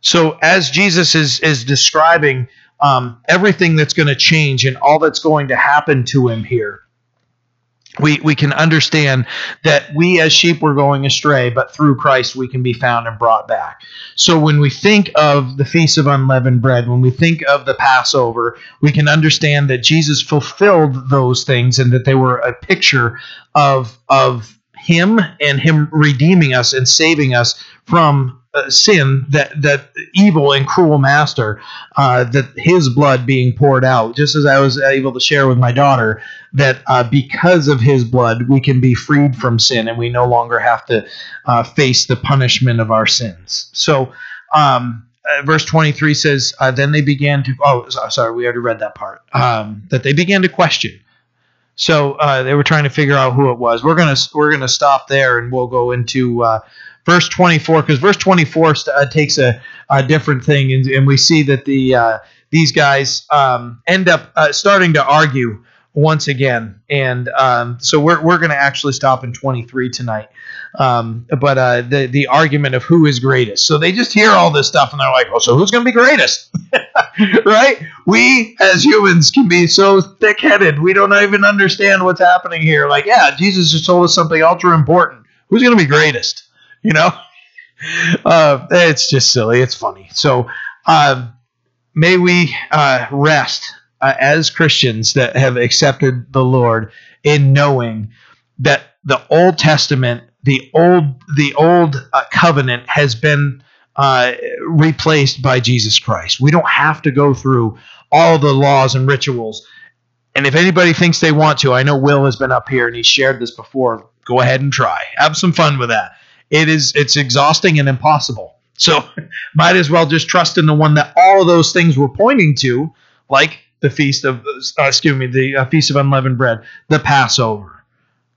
So, as Jesus is is describing um, everything that's going to change and all that's going to happen to him here. We, we can understand that we as sheep were going astray, but through Christ we can be found and brought back. So when we think of the Feast of Unleavened Bread, when we think of the Passover, we can understand that Jesus fulfilled those things and that they were a picture of, of Him and Him redeeming us and saving us from uh, sin, that that evil and cruel master, uh, that his blood being poured out. Just as I was able to share with my daughter that uh, because of his blood we can be freed from sin and we no longer have to uh, face the punishment of our sins. So. Um, uh, verse 23 says, Then they began to, oh, sorry, we already read that part, um, that they began to question. So they were trying to figure out who it was. We're gonna we're gonna stop there and we'll go into verse 24 because verse 24 uh, takes a, a, different thing and, and, we see that the uh, these guys um, end up uh, starting to argue once again. And um, so we're we're gonna actually stop in 23 tonight. Um, but uh, the the argument of who is greatest. So they just hear all this stuff and they're like, "Well, so who's going to be greatest?" right? We as humans can be so thick-headed. We don't even understand what's happening here. Like, yeah, Jesus just told us something ultra important. Who's going to be greatest? You know? Uh, it's just silly. It's funny. So, uh, may we uh, rest uh, as Christians that have accepted the Lord in knowing that the Old Testament the old the old uh, covenant has been uh, replaced by Jesus Christ. We don't have to go through all the laws and rituals. And if anybody thinks they want to, I know Will has been up here and he shared this before. Go ahead and try. Have some fun with that. It is it's exhausting and impossible. So might as well just trust in the one that all of those things were pointing to, like the feast of uh, excuse me, the uh, feast of unleavened bread, the Passover.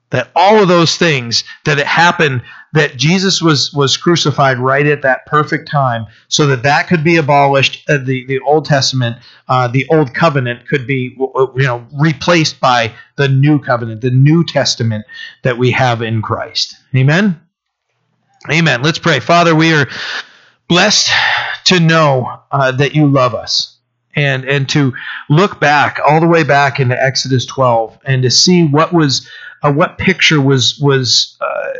That all of those things that it happened that jesus was was crucified right at that perfect time so that that could be abolished uh, the the old testament uh, the old covenant could be you know replaced by the new covenant the new testament that we have in christ. Amen amen. Let's pray. Father we are blessed to know uh, that you love us and and to look back all the way back into exodus 12 and to see what was uh, what picture was was uh,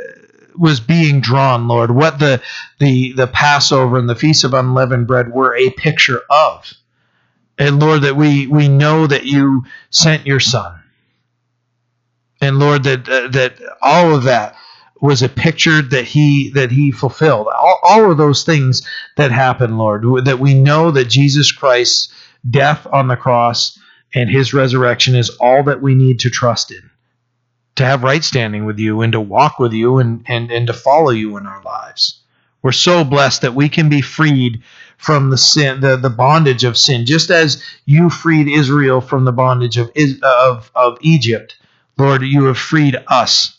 was being drawn, Lord, what the the the Passover and the Feast of Unleavened Bread were a picture of, and Lord, that we we know that you sent your Son, and Lord, that uh, that all of that was a picture that he that he fulfilled. All, all of those things that happened, Lord, that we know that Jesus Christ's death on the cross and his resurrection is all that we need to trust in to have right standing with you and to walk with you and, and, and to follow you in our lives. We're so blessed that we can be freed from the sin, the, the bondage of sin, just as you freed Israel from the bondage of, of, of Egypt. Lord, you have freed us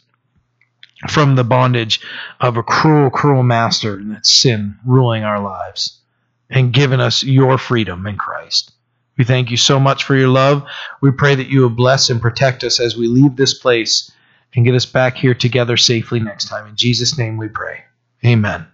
from the bondage of a cruel, cruel master, and sin ruling our lives, and given us your freedom in Christ. We thank you so much for your love. We pray that you will bless and protect us as we leave this place and get us back here together safely next time. In Jesus' name we pray. Amen.